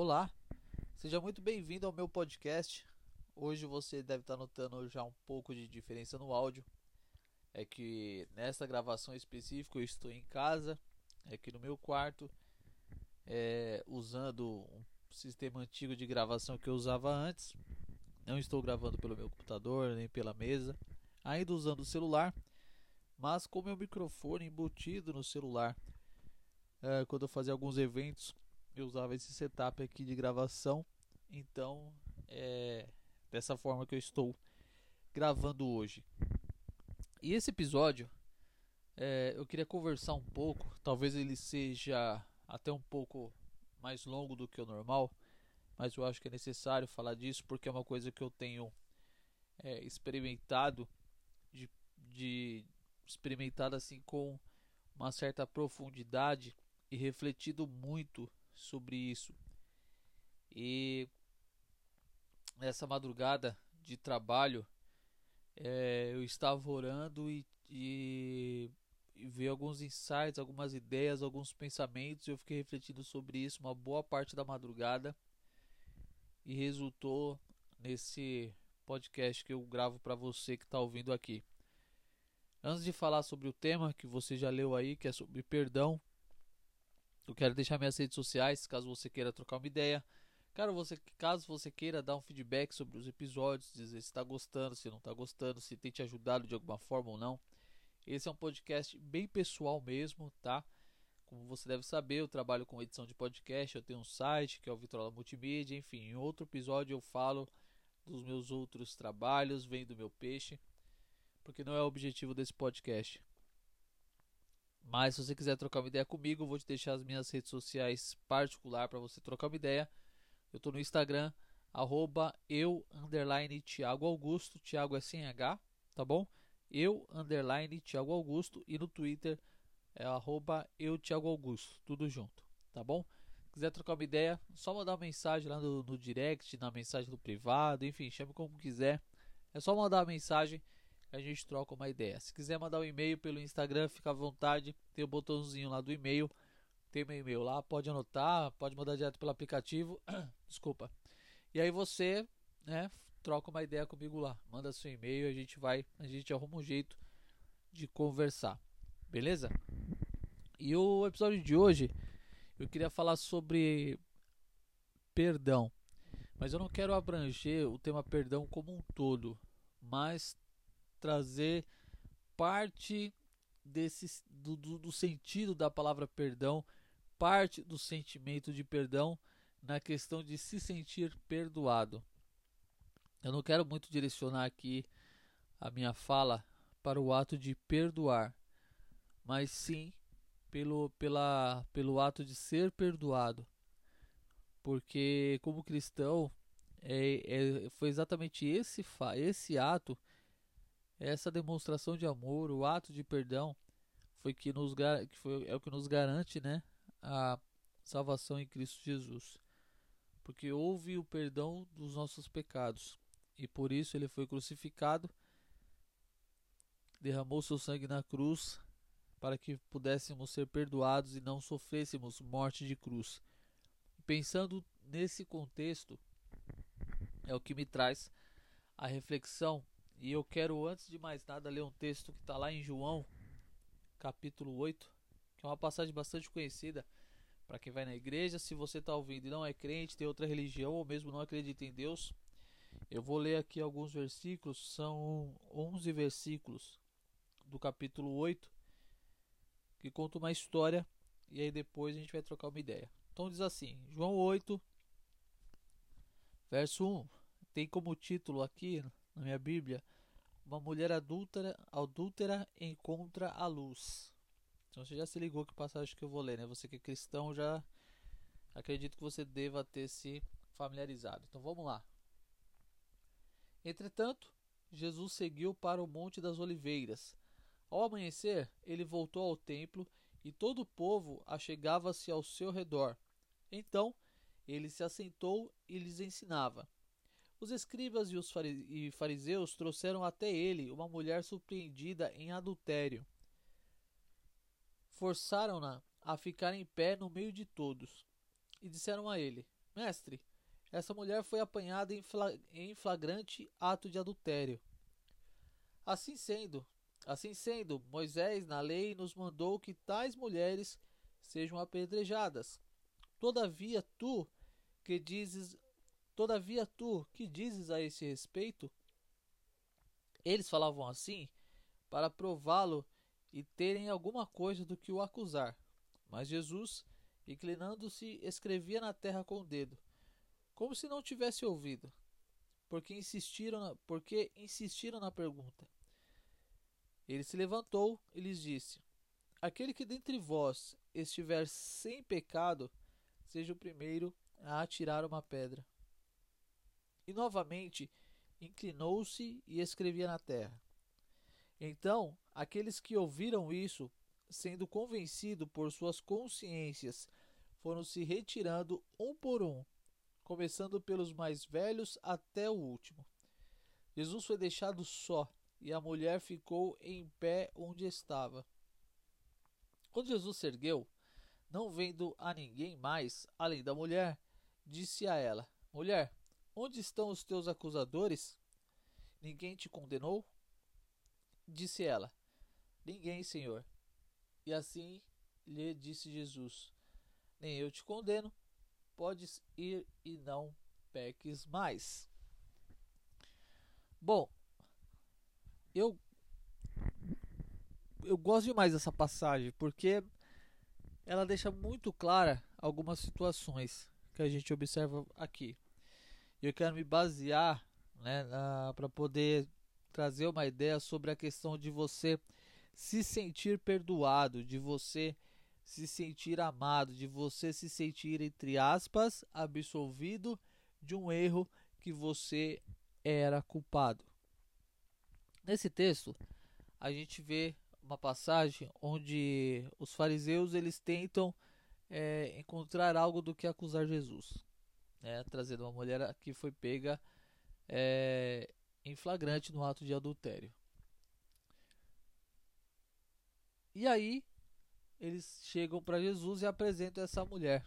Olá, seja muito bem-vindo ao meu podcast. Hoje você deve estar notando já um pouco de diferença no áudio. É que nesta gravação específica eu estou em casa, aqui no meu quarto, é, usando um sistema antigo de gravação que eu usava antes. Não estou gravando pelo meu computador nem pela mesa, ainda usando o celular, mas com meu microfone embutido no celular. É, quando eu fazia alguns eventos eu usava esse setup aqui de gravação. Então é dessa forma que eu estou gravando hoje. E esse episódio é, eu queria conversar um pouco. Talvez ele seja até um pouco mais longo do que o normal, mas eu acho que é necessário falar disso porque é uma coisa que eu tenho é, experimentado de, de experimentado assim com uma certa profundidade e refletido muito sobre isso. E nessa madrugada de trabalho, é, eu estava orando e, e, e vi alguns insights, algumas ideias, alguns pensamentos. Eu fiquei refletindo sobre isso uma boa parte da madrugada e resultou nesse podcast que eu gravo para você que está ouvindo aqui. Antes de falar sobre o tema que você já leu aí, que é sobre perdão, eu quero deixar minhas redes sociais, caso você queira trocar uma ideia. Cara, você, caso você queira dar um feedback sobre os episódios, dizer se está gostando, se não está gostando, se tem te ajudado de alguma forma ou não. Esse é um podcast bem pessoal mesmo, tá? Como você deve saber, eu trabalho com edição de podcast, eu tenho um site que é o Vitrola Multimídia, enfim, em outro episódio eu falo dos meus outros trabalhos, vem do meu peixe, porque não é o objetivo desse podcast. Mas se você quiser trocar uma ideia comigo, eu vou te deixar as minhas redes sociais particular para você trocar uma ideia. Eu estou no Instagram, arroba eu, underline, Thiago Augusto, Thiago é sem H, tá bom? Eu, underline, Thiago Augusto, e no Twitter é arroba eu, Thiago Augusto, tudo junto, tá bom? Se quiser trocar uma ideia, só mandar uma mensagem lá no, no direct, na mensagem do privado, enfim, chame como quiser. É só mandar uma mensagem a gente troca uma ideia. Se quiser mandar um e-mail pelo Instagram, fica à vontade. Tem o botãozinho lá do e-mail. Tem meu e-mail lá, pode anotar, pode mandar direto pelo aplicativo. Desculpa. E aí você, né, troca uma ideia comigo lá. Manda seu e-mail, a gente vai, a gente arruma um jeito de conversar. Beleza? E o episódio de hoje eu queria falar sobre perdão. Mas eu não quero abranger o tema perdão como um todo, mas trazer parte desse do, do, do, sentido da palavra perdão, parte do sentimento de perdão na questão de se sentir perdoado. Eu não quero muito direcionar aqui a minha fala para o ato de perdoar, mas sim pelo, pela, pelo ato de ser perdoado. Porque, como cristão, é, é, foi exatamente esse, esse ato essa demonstração de amor, o ato de perdão, foi que nos que foi, é o que nos garante, né, a salvação em Cristo Jesus. Porque houve o perdão dos nossos pecados e por isso ele foi crucificado, derramou seu sangue na cruz para que pudéssemos ser perdoados e não sofrêssemos morte de cruz. Pensando nesse contexto, é o que me traz a reflexão e eu quero, antes de mais nada, ler um texto que está lá em João, capítulo 8, que é uma passagem bastante conhecida para quem vai na igreja. Se você está ouvindo e não é crente, tem outra religião ou mesmo não acredita em Deus, eu vou ler aqui alguns versículos, são 11 versículos do capítulo 8, que conta uma história e aí depois a gente vai trocar uma ideia. Então diz assim, João 8, verso 1, tem como título aqui na minha Bíblia, uma mulher adúltera, adúltera encontra a luz. Então você já se ligou que passagem que eu vou ler, né? Você que é cristão já acredito que você deva ter se familiarizado. Então vamos lá. Entretanto, Jesus seguiu para o Monte das Oliveiras. Ao amanhecer, ele voltou ao templo e todo o povo achegava-se ao seu redor. Então, ele se assentou e lhes ensinava. Os escribas e os fariseus trouxeram até ele uma mulher surpreendida em adultério. Forçaram-na a ficar em pé no meio de todos e disseram a ele: Mestre, essa mulher foi apanhada em flagrante ato de adultério. Assim sendo, assim sendo, Moisés na lei nos mandou que tais mulheres sejam apedrejadas. Todavia tu que dizes, todavia tu que dizes a esse respeito? Eles falavam assim para prová-lo e terem alguma coisa do que o acusar. Mas Jesus, inclinando-se, escrevia na terra com o dedo, como se não tivesse ouvido, porque insistiram na, porque insistiram na pergunta. Ele se levantou e lhes disse: Aquele que dentre vós estiver sem pecado, seja o primeiro a atirar uma pedra. E novamente inclinou-se e escrevia na terra. Então, aqueles que ouviram isso, sendo convencidos por suas consciências, foram se retirando um por um, começando pelos mais velhos até o último. Jesus foi deixado só e a mulher ficou em pé onde estava. Quando Jesus se ergueu, não vendo a ninguém mais além da mulher, disse a ela: Mulher, onde estão os teus acusadores? Ninguém te condenou? Disse ela: Ninguém, Senhor. E assim lhe disse Jesus: Nem eu te condeno, podes ir e não peques mais. Bom, eu eu gosto demais dessa passagem porque ela deixa muito clara algumas situações que a gente observa aqui. Eu quero me basear né, para poder trazer uma ideia sobre a questão de você se sentir perdoado, de você se sentir amado, de você se sentir, entre aspas, absolvido de um erro que você era culpado. Nesse texto, a gente vê uma passagem onde os fariseus eles tentam é, encontrar algo do que acusar Jesus, né? trazendo uma mulher que foi pega é, em flagrante no ato de adultério. E aí eles chegam para Jesus e apresentam essa mulher.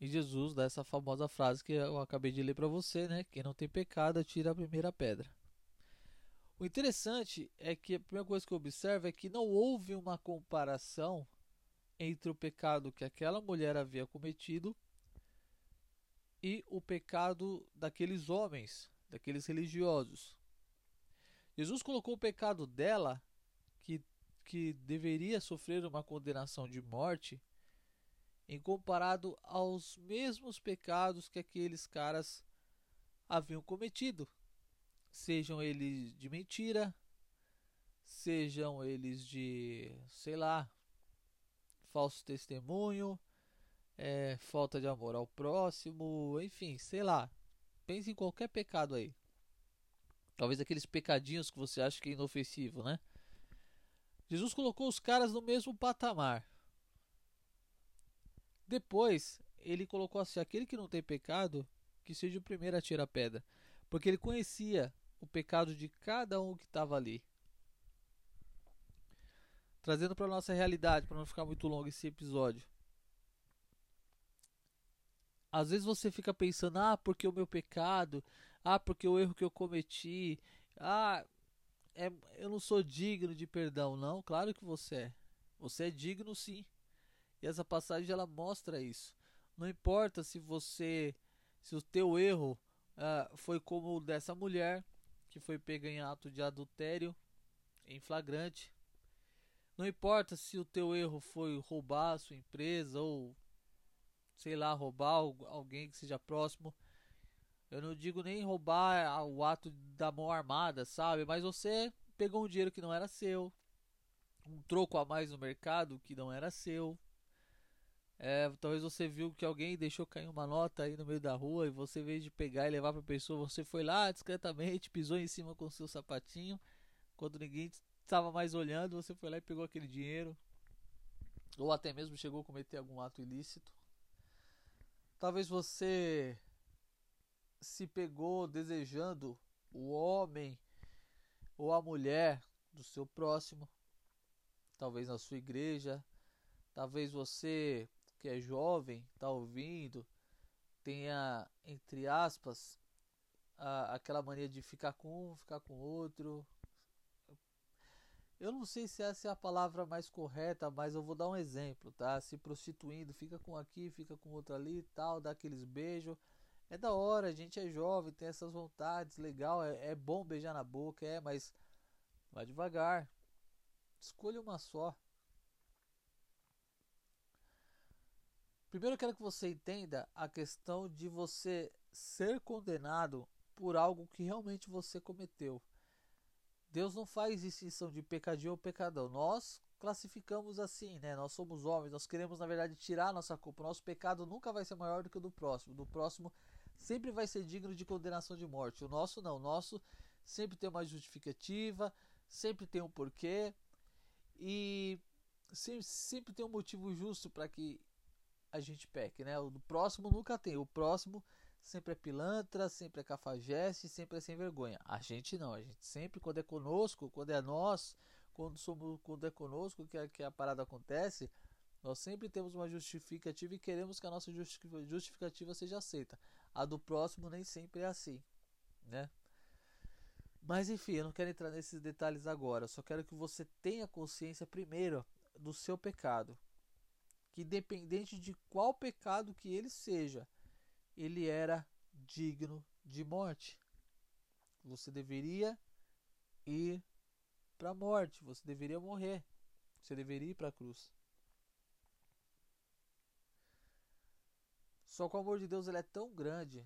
E Jesus dá essa famosa frase que eu acabei de ler para você, né? Quem não tem pecado, tira a primeira pedra. O interessante é que a primeira coisa que eu observo é que não houve uma comparação entre o pecado que aquela mulher havia cometido e o pecado daqueles homens, daqueles religiosos. Jesus colocou o pecado dela, que, que deveria sofrer uma condenação de morte, em comparado aos mesmos pecados que aqueles caras haviam cometido, sejam eles de mentira, sejam eles de, sei lá, falso testemunho, é, falta de amor ao próximo, enfim, sei lá. Pense em qualquer pecado aí. Talvez aqueles pecadinhos que você acha que é inofensivo, né? Jesus colocou os caras no mesmo patamar. Depois, ele colocou assim: aquele que não tem pecado, que seja o primeiro a tirar a pedra. Porque ele conhecia o pecado de cada um que estava ali. Trazendo para nossa realidade, para não ficar muito longo esse episódio. Às vezes você fica pensando, ah, porque o meu pecado, ah, porque o erro que eu cometi, ah, é, eu não sou digno de perdão. Não, claro que você é. Você é digno sim. E essa passagem ela mostra isso. Não importa se você, se o teu erro ah, foi como o dessa mulher que foi pega em ato de adultério em flagrante. Não importa se o teu erro foi roubar a sua empresa ou sei lá, roubar alguém que seja próximo. Eu não digo nem roubar o ato da mão armada, sabe? Mas você pegou um dinheiro que não era seu, um troco a mais no mercado que não era seu. É, talvez você viu que alguém deixou cair uma nota aí no meio da rua e você, em vez de pegar e levar para a pessoa, você foi lá discretamente, pisou em cima com seu sapatinho. Quando ninguém estava mais olhando, você foi lá e pegou aquele dinheiro. Ou até mesmo chegou a cometer algum ato ilícito. Talvez você se pegou desejando o homem ou a mulher do seu próximo, talvez na sua igreja, talvez você que é jovem, tá ouvindo, tenha, entre aspas, a, aquela mania de ficar com um, ficar com outro. Eu não sei se essa é a palavra mais correta, mas eu vou dar um exemplo, tá? Se prostituindo, fica com aqui, fica com outro ali, tal, dá aqueles beijos. É da hora, a gente é jovem, tem essas vontades, legal, é, é bom beijar na boca, é, mas vai devagar. Escolha uma só. Primeiro eu quero que você entenda a questão de você ser condenado por algo que realmente você cometeu. Deus não faz distinção de pecadinho ou pecadão. Nós classificamos assim, né? Nós somos homens, nós queremos na verdade tirar nossa culpa. Nosso pecado nunca vai ser maior do que o do próximo. Do próximo sempre vai ser digno de condenação de morte. O nosso não. O nosso sempre tem uma justificativa, sempre tem um porquê e sempre, sempre tem um motivo justo para que a gente peque, né? O do próximo nunca tem. O próximo sempre é pilantra, sempre é cafajeste, sempre é sem vergonha. A gente não, a gente sempre quando é conosco, quando é nós, quando somos quando é conosco que, a, que a parada acontece, nós sempre temos uma justificativa e queremos que a nossa justificativa seja aceita. A do próximo nem sempre é assim, né? Mas enfim, eu não quero entrar nesses detalhes agora. Eu só quero que você tenha consciência primeiro do seu pecado que independente de qual pecado que ele seja, ele era digno de morte. Você deveria ir para a morte, você deveria morrer, você deveria ir para a cruz. Só que o amor de Deus ele é tão grande,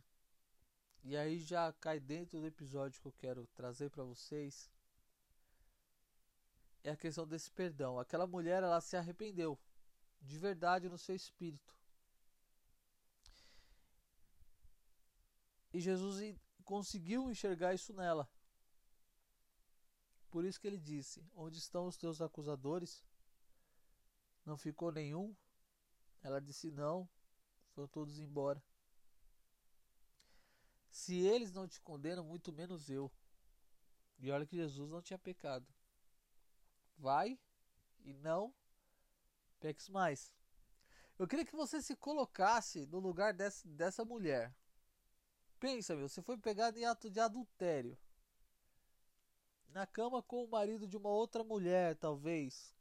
e aí já cai dentro do episódio que eu quero trazer para vocês. É a questão desse perdão. Aquela mulher ela se arrependeu de verdade no seu espírito. E Jesus conseguiu enxergar isso nela. Por isso que ele disse: Onde estão os teus acusadores? Não ficou nenhum? Ela disse: Não, foram todos embora. Se eles não te condenam, muito menos eu. E olha que Jesus não tinha pecado. Vai e não peques mais. Eu queria que você se colocasse no lugar dessa, dessa mulher. Pensa, meu, você foi pegado em ato de adultério. Na cama com o marido de uma outra mulher, talvez.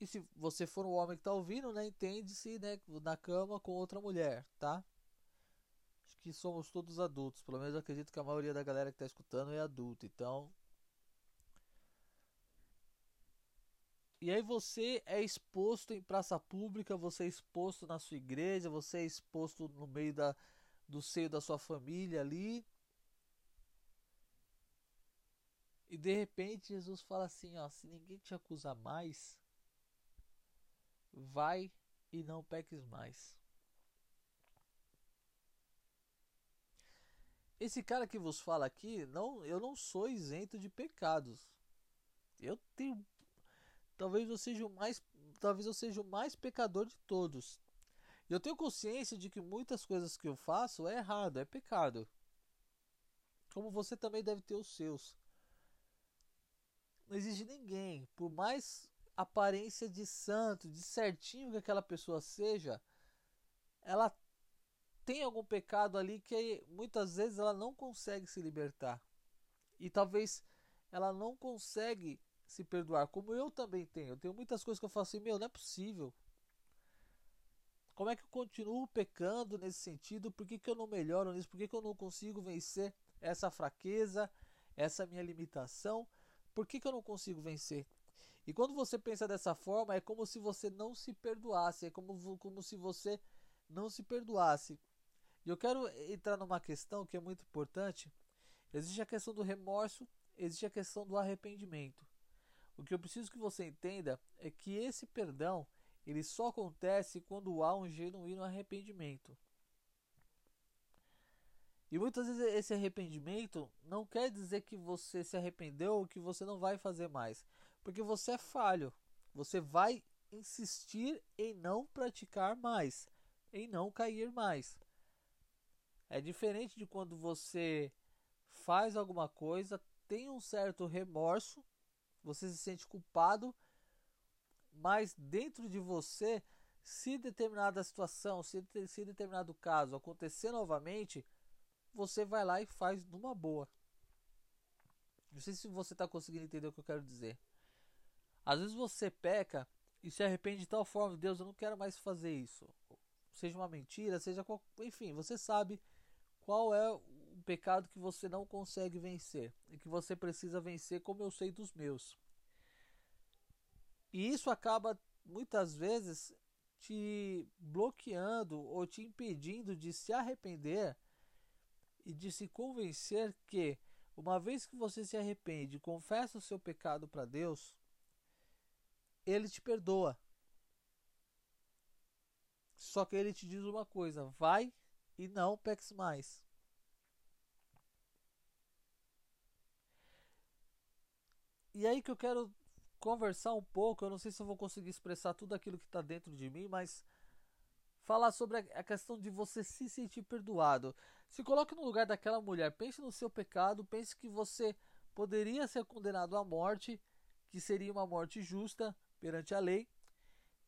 E se você for um homem que está ouvindo, né, entende-se, né, na cama com outra mulher, tá? Acho que somos todos adultos, pelo menos acredito que a maioria da galera que está escutando é adulta, então E aí você é exposto em praça pública, você é exposto na sua igreja, você é exposto no meio da, do seio da sua família ali. E de repente Jesus fala assim, ó, se ninguém te acusar mais, vai e não peques mais. Esse cara que vos fala aqui, não, eu não sou isento de pecados. Eu tenho talvez eu seja o mais, talvez eu seja o mais pecador de todos. E eu tenho consciência de que muitas coisas que eu faço é errado, é pecado. Como você também deve ter os seus. Não existe ninguém, por mais aparência de santo, de certinho que aquela pessoa seja, ela tem algum pecado ali que muitas vezes ela não consegue se libertar. E talvez ela não consegue se perdoar, como eu também tenho. Eu tenho muitas coisas que eu faço assim, meu, não é possível. Como é que eu continuo pecando nesse sentido? Por que, que eu não melhoro nisso? Por que, que eu não consigo vencer essa fraqueza, essa minha limitação? Por que, que eu não consigo vencer? E quando você pensa dessa forma, é como se você não se perdoasse, é como, como se você não se perdoasse. E eu quero entrar numa questão que é muito importante. Existe a questão do remorso, existe a questão do arrependimento. O que eu preciso que você entenda é que esse perdão ele só acontece quando há um genuíno arrependimento. E muitas vezes esse arrependimento não quer dizer que você se arrependeu ou que você não vai fazer mais, porque você é falho. Você vai insistir em não praticar mais, em não cair mais. É diferente de quando você faz alguma coisa, tem um certo remorso você se sente culpado mas dentro de você, se determinada situação, se, se determinado caso acontecer novamente, você vai lá e faz numa boa. Não sei se você está conseguindo entender o que eu quero dizer. Às vezes você peca e se arrepende de tal forma, Deus, eu não quero mais fazer isso. Seja uma mentira, seja qual, enfim, você sabe qual é o pecado que você não consegue vencer e que você precisa vencer, como eu sei dos meus. E isso acaba muitas vezes te bloqueando ou te impedindo de se arrepender e de se convencer que, uma vez que você se arrepende e confessa o seu pecado para Deus, Ele te perdoa. Só que Ele te diz uma coisa: vai e não peques mais. E aí que eu quero conversar um pouco. Eu não sei se eu vou conseguir expressar tudo aquilo que está dentro de mim, mas falar sobre a questão de você se sentir perdoado. Se coloque no lugar daquela mulher, pense no seu pecado, pense que você poderia ser condenado à morte, que seria uma morte justa perante a lei.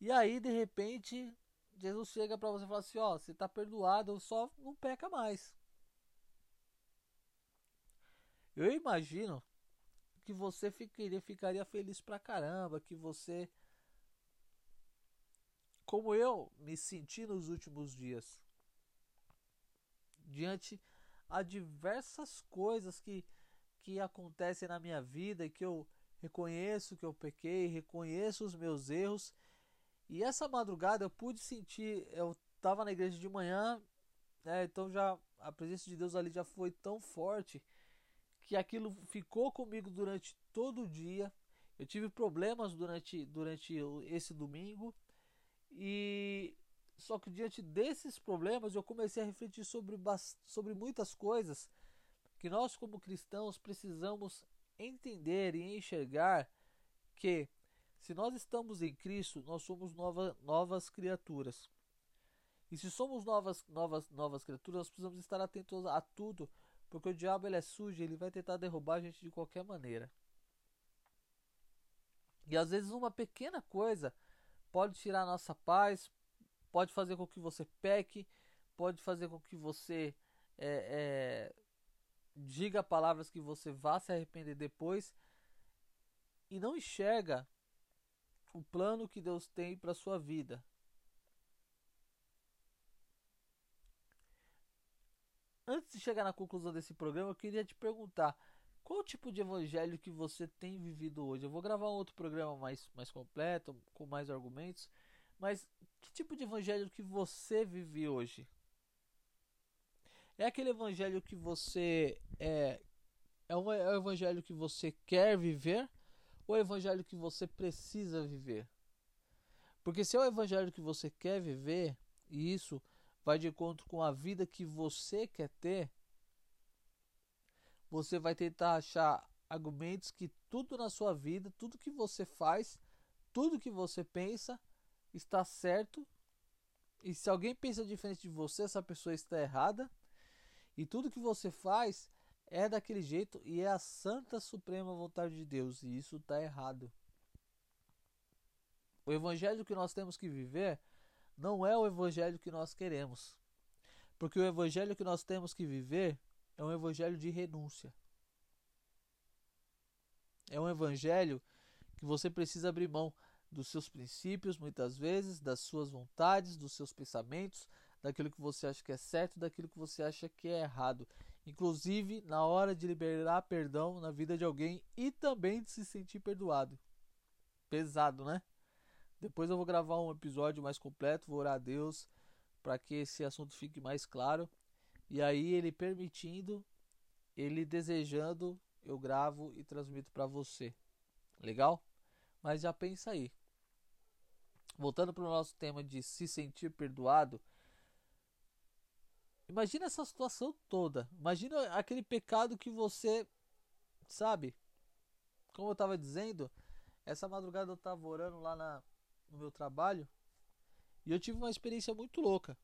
E aí, de repente, Jesus chega para você e fala assim: Ó, você está perdoado, só não peca mais. Eu imagino que você ficaria, ficaria feliz pra caramba, que você. Como eu me senti nos últimos dias, diante a diversas coisas que, que acontecem na minha vida e que eu reconheço que eu pequei, reconheço os meus erros. E essa madrugada eu pude sentir, eu estava na igreja de manhã, né, então já a presença de Deus ali já foi tão forte que aquilo ficou comigo durante todo o dia. Eu tive problemas durante, durante esse domingo e só que diante desses problemas eu comecei a refletir sobre, sobre muitas coisas que nós como cristãos precisamos entender e enxergar que se nós estamos em Cristo, nós somos nova, novas criaturas. E se somos novas, novas, novas criaturas, nós precisamos estar atentos a tudo porque o diabo ele é sujo, ele vai tentar derrubar a gente de qualquer maneira. E às vezes uma pequena coisa pode tirar a nossa paz, pode fazer com que você peque, pode fazer com que você é, é, diga palavras que você vá se arrepender depois e não enxerga o plano que Deus tem para sua vida. Antes de chegar na conclusão desse programa, eu queria te perguntar qual tipo de evangelho que você tem vivido hoje. Eu vou gravar um outro programa mais, mais completo, com mais argumentos, mas que tipo de evangelho que você vive hoje? É aquele evangelho que você é é é um evangelho que você quer viver ou é o evangelho que você precisa viver? Porque se é o evangelho que você quer viver, e isso vai de encontro com a vida que você quer ter, você vai tentar achar argumentos que tudo na sua vida, tudo que você faz, tudo que você pensa está certo. E se alguém pensa diferente de você, essa pessoa está errada. E tudo que você faz é daquele jeito e é a santa suprema vontade de Deus, e isso está errado. O evangelho que nós temos que viver não é o evangelho que nós queremos. Porque o evangelho que nós temos que viver é um evangelho de renúncia. É um evangelho que você precisa abrir mão dos seus princípios, muitas vezes, das suas vontades, dos seus pensamentos, daquilo que você acha que é certo, daquilo que você acha que é errado. Inclusive na hora de liberar perdão na vida de alguém e também de se sentir perdoado. Pesado, né? Depois eu vou gravar um episódio mais completo, vou orar a Deus para que esse assunto fique mais claro. E aí ele permitindo, ele desejando, eu gravo e transmito para você. Legal? Mas já pensa aí. Voltando para o nosso tema de se sentir perdoado, imagina essa situação toda. Imagina aquele pecado que você sabe. Como eu estava dizendo, essa madrugada eu estava orando lá na, no meu trabalho e eu tive uma experiência muito louca.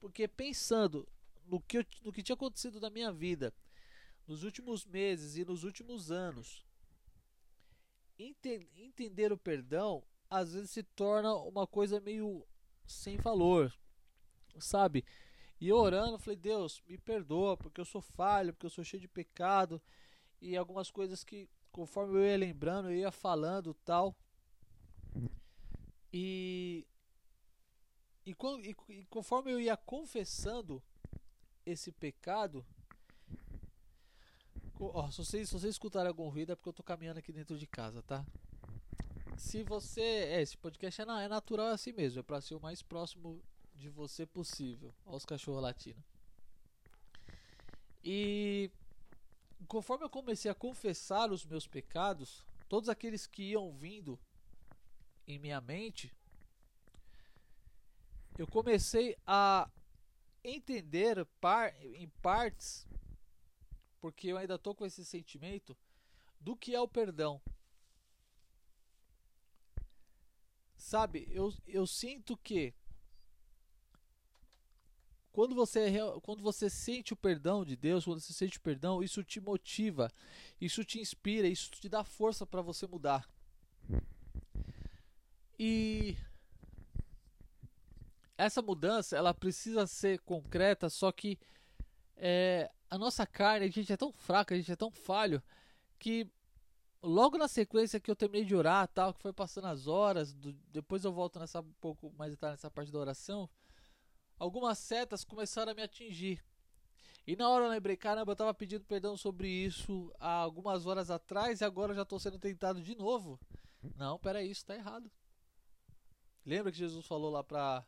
Porque pensando no que, eu, no que tinha acontecido na minha vida nos últimos meses e nos últimos anos, ente, entender o perdão às vezes se torna uma coisa meio sem valor, sabe? E orando, falei, Deus, me perdoa, porque eu sou falho, porque eu sou cheio de pecado, e algumas coisas que, conforme eu ia lembrando, eu ia falando tal. E, e, e, conforme eu ia confessando esse pecado, Ó, se vocês, se vocês escutarem algum ruído é porque eu tô caminhando aqui dentro de casa, tá? Se você. É, esse podcast é, é natural é assim mesmo, é pra ser o mais próximo de você possível. Olha os cachorros latinos. E conforme eu comecei a confessar os meus pecados, todos aqueles que iam vindo em minha mente, eu comecei a entender par, em partes porque eu ainda tô com esse sentimento do que é o perdão. Sabe, eu, eu sinto que quando você, quando você sente o perdão de Deus, quando você sente o perdão, isso te motiva, isso te inspira, isso te dá força para você mudar. E essa mudança, ela precisa ser concreta, só que é, a nossa carne, a gente é tão fraca, a gente é tão falho, que logo na sequência que eu terminei de orar, tal, que foi passando as horas, do, depois eu volto nessa um pouco mais detalhe nessa parte da oração, algumas setas começaram a me atingir. E na hora eu lembrei, caramba, eu estava pedindo perdão sobre isso há algumas horas atrás e agora eu já estou sendo tentado de novo. Não, peraí, isso está errado. Lembra que Jesus falou lá para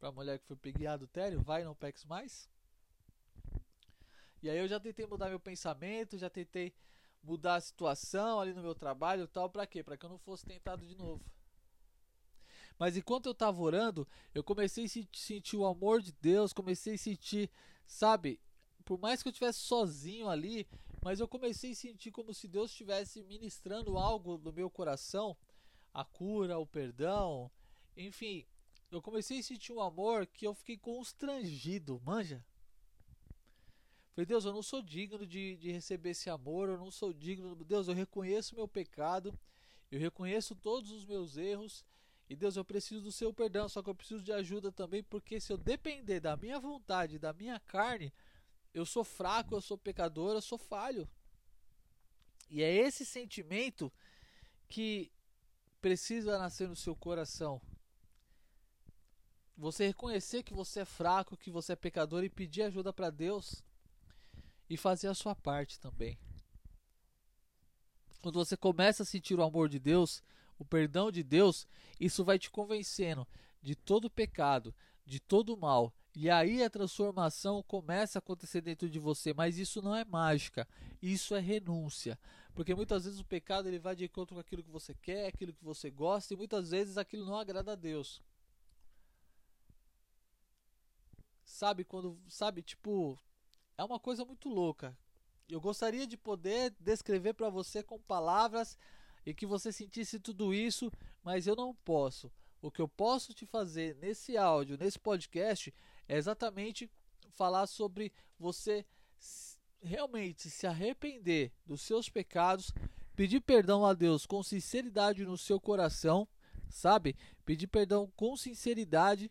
a mulher que foi peguei adultério? Vai e não peques mais? E aí eu já tentei mudar meu pensamento, já tentei mudar a situação ali no meu trabalho tal, para quê? Para que eu não fosse tentado de novo. Mas enquanto eu estava orando, eu comecei a sentir o amor de Deus, comecei a sentir, sabe, por mais que eu estivesse sozinho ali, mas eu comecei a sentir como se Deus estivesse ministrando algo no meu coração, a cura, o perdão, enfim, eu comecei a sentir um amor que eu fiquei constrangido, manja. Falei, Deus, eu não sou digno de, de receber esse amor, eu não sou digno. Deus, eu reconheço meu pecado, eu reconheço todos os meus erros. E Deus, eu preciso do seu perdão, só que eu preciso de ajuda também, porque se eu depender da minha vontade, da minha carne, eu sou fraco, eu sou pecador, eu sou falho. E é esse sentimento que precisa nascer no seu coração. Você reconhecer que você é fraco, que você é pecador e pedir ajuda para Deus e fazer a sua parte também. Quando você começa a sentir o amor de Deus, o perdão de Deus, isso vai te convencendo de todo pecado, de todo mal. E aí a transformação começa a acontecer dentro de você, mas isso não é mágica, isso é renúncia. Porque muitas vezes o pecado ele vai de encontro com aquilo que você quer, aquilo que você gosta, e muitas vezes aquilo não agrada a Deus. Sabe quando, sabe, tipo, é uma coisa muito louca. Eu gostaria de poder descrever para você com palavras e que você sentisse tudo isso, mas eu não posso. O que eu posso te fazer nesse áudio, nesse podcast, é exatamente falar sobre você realmente se arrepender dos seus pecados, pedir perdão a Deus com sinceridade no seu coração, sabe? Pedir perdão com sinceridade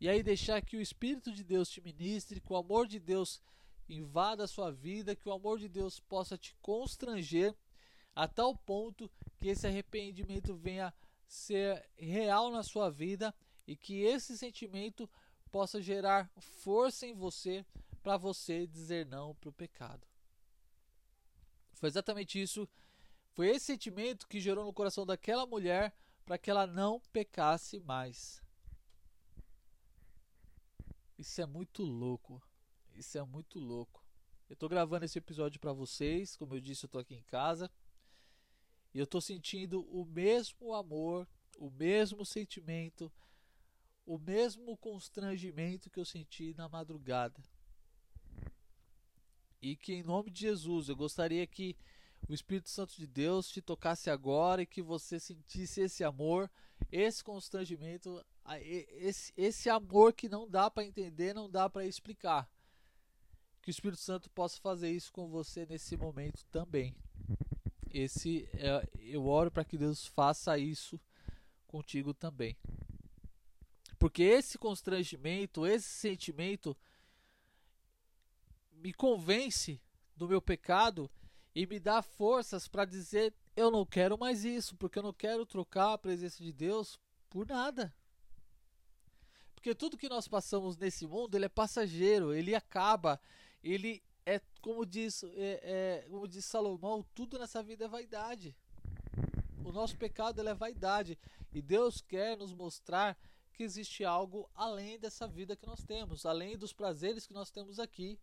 e aí deixar que o Espírito de Deus te ministre, que o amor de Deus invada a sua vida, que o amor de Deus possa te constranger a tal ponto que esse arrependimento venha ser real na sua vida e que esse sentimento possa gerar força em você para você dizer não para o pecado. Foi exatamente isso, foi esse sentimento que gerou no coração daquela mulher para que ela não pecasse mais. Isso é muito louco. Isso é muito louco. Eu tô gravando esse episódio para vocês, como eu disse, eu tô aqui em casa. E eu tô sentindo o mesmo amor, o mesmo sentimento, o mesmo constrangimento que eu senti na madrugada. E que em nome de Jesus, eu gostaria que o Espírito Santo de Deus te tocasse agora e que você sentisse esse amor, esse constrangimento esse, esse amor que não dá para entender, não dá para explicar. Que o Espírito Santo possa fazer isso com você nesse momento também. Esse é, eu oro para que Deus faça isso contigo também. Porque esse constrangimento, esse sentimento me convence do meu pecado e me dá forças para dizer eu não quero mais isso, porque eu não quero trocar a presença de Deus por nada. Porque tudo que nós passamos nesse mundo, ele é passageiro, ele acaba, ele é como diz, é, é, como diz Salomão, tudo nessa vida é vaidade. O nosso pecado é vaidade e Deus quer nos mostrar que existe algo além dessa vida que nós temos, além dos prazeres que nós temos aqui.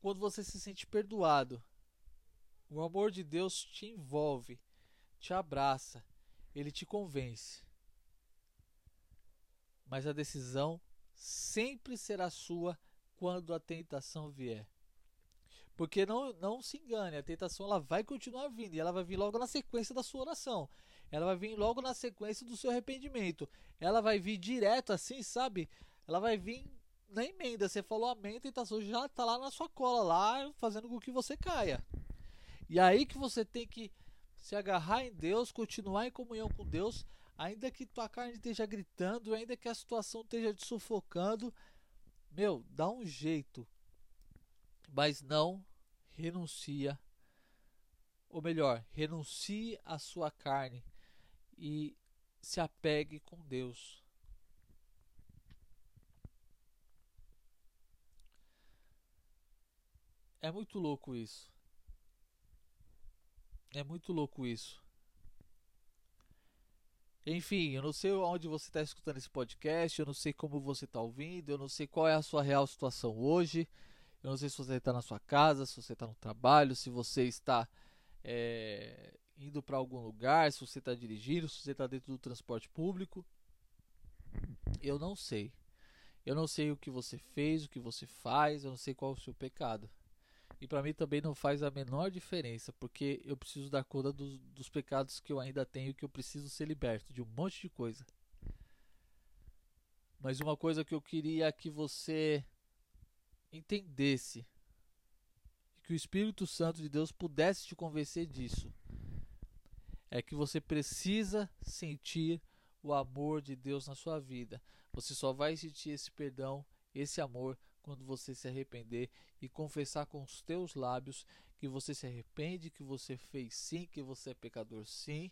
Quando você se sente perdoado, o amor de Deus te envolve, te abraça, ele te convence. Mas a decisão sempre será sua quando a tentação vier. Porque não, não se engane, a tentação ela vai continuar vindo e ela vai vir logo na sequência da sua oração. Ela vai vir logo na sequência do seu arrependimento. Ela vai vir direto assim, sabe? Ela vai vir na emenda. Você falou amém, a tentação já está lá na sua cola, lá fazendo com que você caia. E aí que você tem que se agarrar em Deus, continuar em comunhão com Deus, ainda que tua carne esteja gritando, ainda que a situação esteja te sufocando, meu, dá um jeito, mas não renuncia, ou melhor, renuncie à sua carne e se apegue com Deus. É muito louco isso. É muito louco isso. Enfim, eu não sei onde você está escutando esse podcast, eu não sei como você está ouvindo, eu não sei qual é a sua real situação hoje. Eu não sei se você está na sua casa, se você está no trabalho, se você está é, indo para algum lugar, se você está dirigindo, se você está dentro do transporte público. Eu não sei. Eu não sei o que você fez, o que você faz, eu não sei qual é o seu pecado. E para mim também não faz a menor diferença, porque eu preciso dar conta dos, dos pecados que eu ainda tenho, que eu preciso ser liberto de um monte de coisa. Mas uma coisa que eu queria que você entendesse, que o Espírito Santo de Deus pudesse te convencer disso, é que você precisa sentir o amor de Deus na sua vida. Você só vai sentir esse perdão, esse amor, quando você se arrepender e confessar com os teus lábios que você se arrepende, que você fez sim, que você é pecador sim,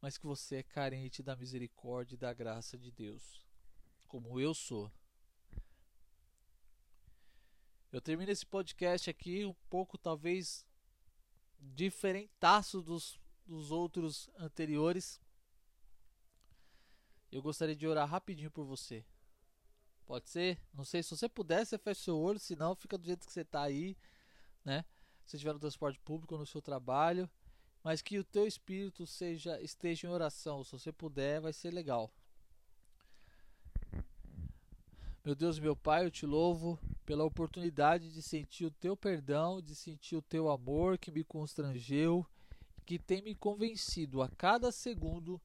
mas que você é carente da misericórdia e da graça de Deus, como eu sou. Eu termino esse podcast aqui um pouco, talvez, diferentaço dos, dos outros anteriores. Eu gostaria de orar rapidinho por você. Pode ser? Não sei. Se você puder, você fecha seu olho. Se não, fica do jeito que você está aí, né? Se estiver no transporte público no seu trabalho. Mas que o teu espírito seja esteja em oração. Se você puder, vai ser legal. Meu Deus, meu Pai, eu te louvo pela oportunidade de sentir o teu perdão, de sentir o teu amor que me constrangeu, que tem me convencido a cada segundo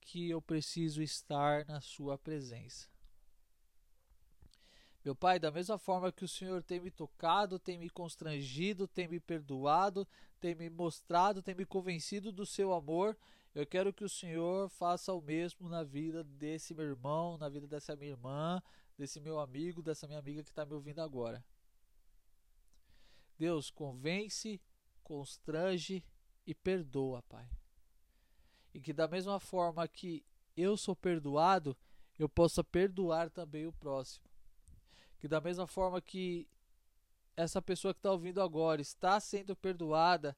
que eu preciso estar na Sua presença. Meu Pai, da mesma forma que o Senhor tem me tocado, tem me constrangido, tem me perdoado, tem me mostrado, tem me convencido do seu amor, eu quero que o Senhor faça o mesmo na vida desse meu irmão, na vida dessa minha irmã, desse meu amigo, dessa minha amiga que está me ouvindo agora. Deus, convence, constrange e perdoa, Pai. E que da mesma forma que eu sou perdoado, eu possa perdoar também o próximo que da mesma forma que essa pessoa que está ouvindo agora está sendo perdoada,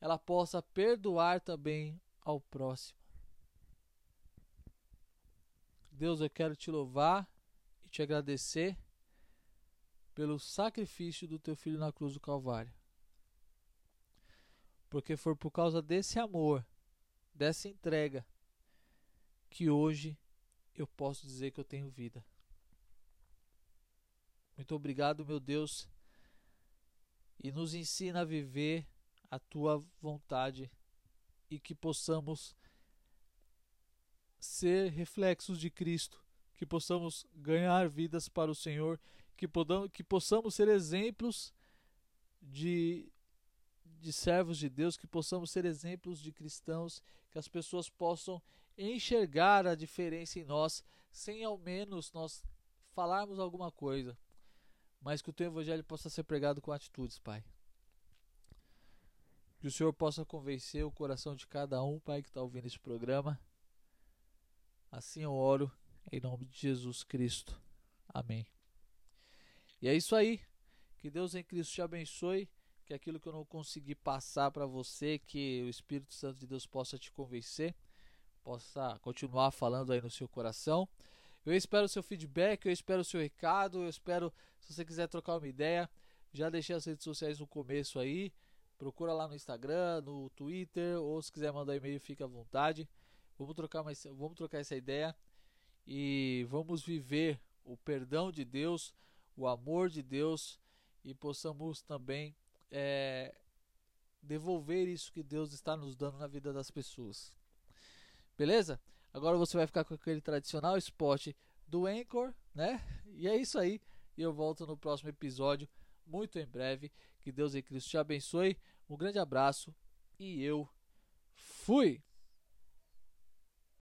ela possa perdoar também ao próximo. Deus, eu quero te louvar e te agradecer pelo sacrifício do teu filho na cruz do Calvário. Porque foi por causa desse amor, dessa entrega, que hoje eu posso dizer que eu tenho vida. Muito obrigado, meu Deus, e nos ensina a viver a tua vontade e que possamos ser reflexos de Cristo, que possamos ganhar vidas para o Senhor, que, podamos, que possamos ser exemplos de, de servos de Deus, que possamos ser exemplos de cristãos, que as pessoas possam enxergar a diferença em nós, sem ao menos nós falarmos alguma coisa, mas que o teu evangelho possa ser pregado com atitudes, Pai. Que o Senhor possa convencer o coração de cada um, Pai, que está ouvindo esse programa. Assim eu oro, em nome de Jesus Cristo. Amém. E é isso aí. Que Deus em Cristo te abençoe. Que aquilo que eu não consegui passar para você, que o Espírito Santo de Deus possa te convencer, possa continuar falando aí no seu coração. Eu espero o seu feedback, eu espero o seu recado, eu espero, se você quiser trocar uma ideia, já deixei as redes sociais no começo aí. Procura lá no Instagram, no Twitter, ou se quiser mandar e-mail, fica à vontade. Vamos trocar, mais, vamos trocar essa ideia e vamos viver o perdão de Deus, o amor de Deus e possamos também é, devolver isso que Deus está nos dando na vida das pessoas. Beleza? Agora você vai ficar com aquele tradicional spot do Anchor, né? E é isso aí. E eu volto no próximo episódio, muito em breve. Que Deus em Cristo te abençoe. Um grande abraço e eu fui!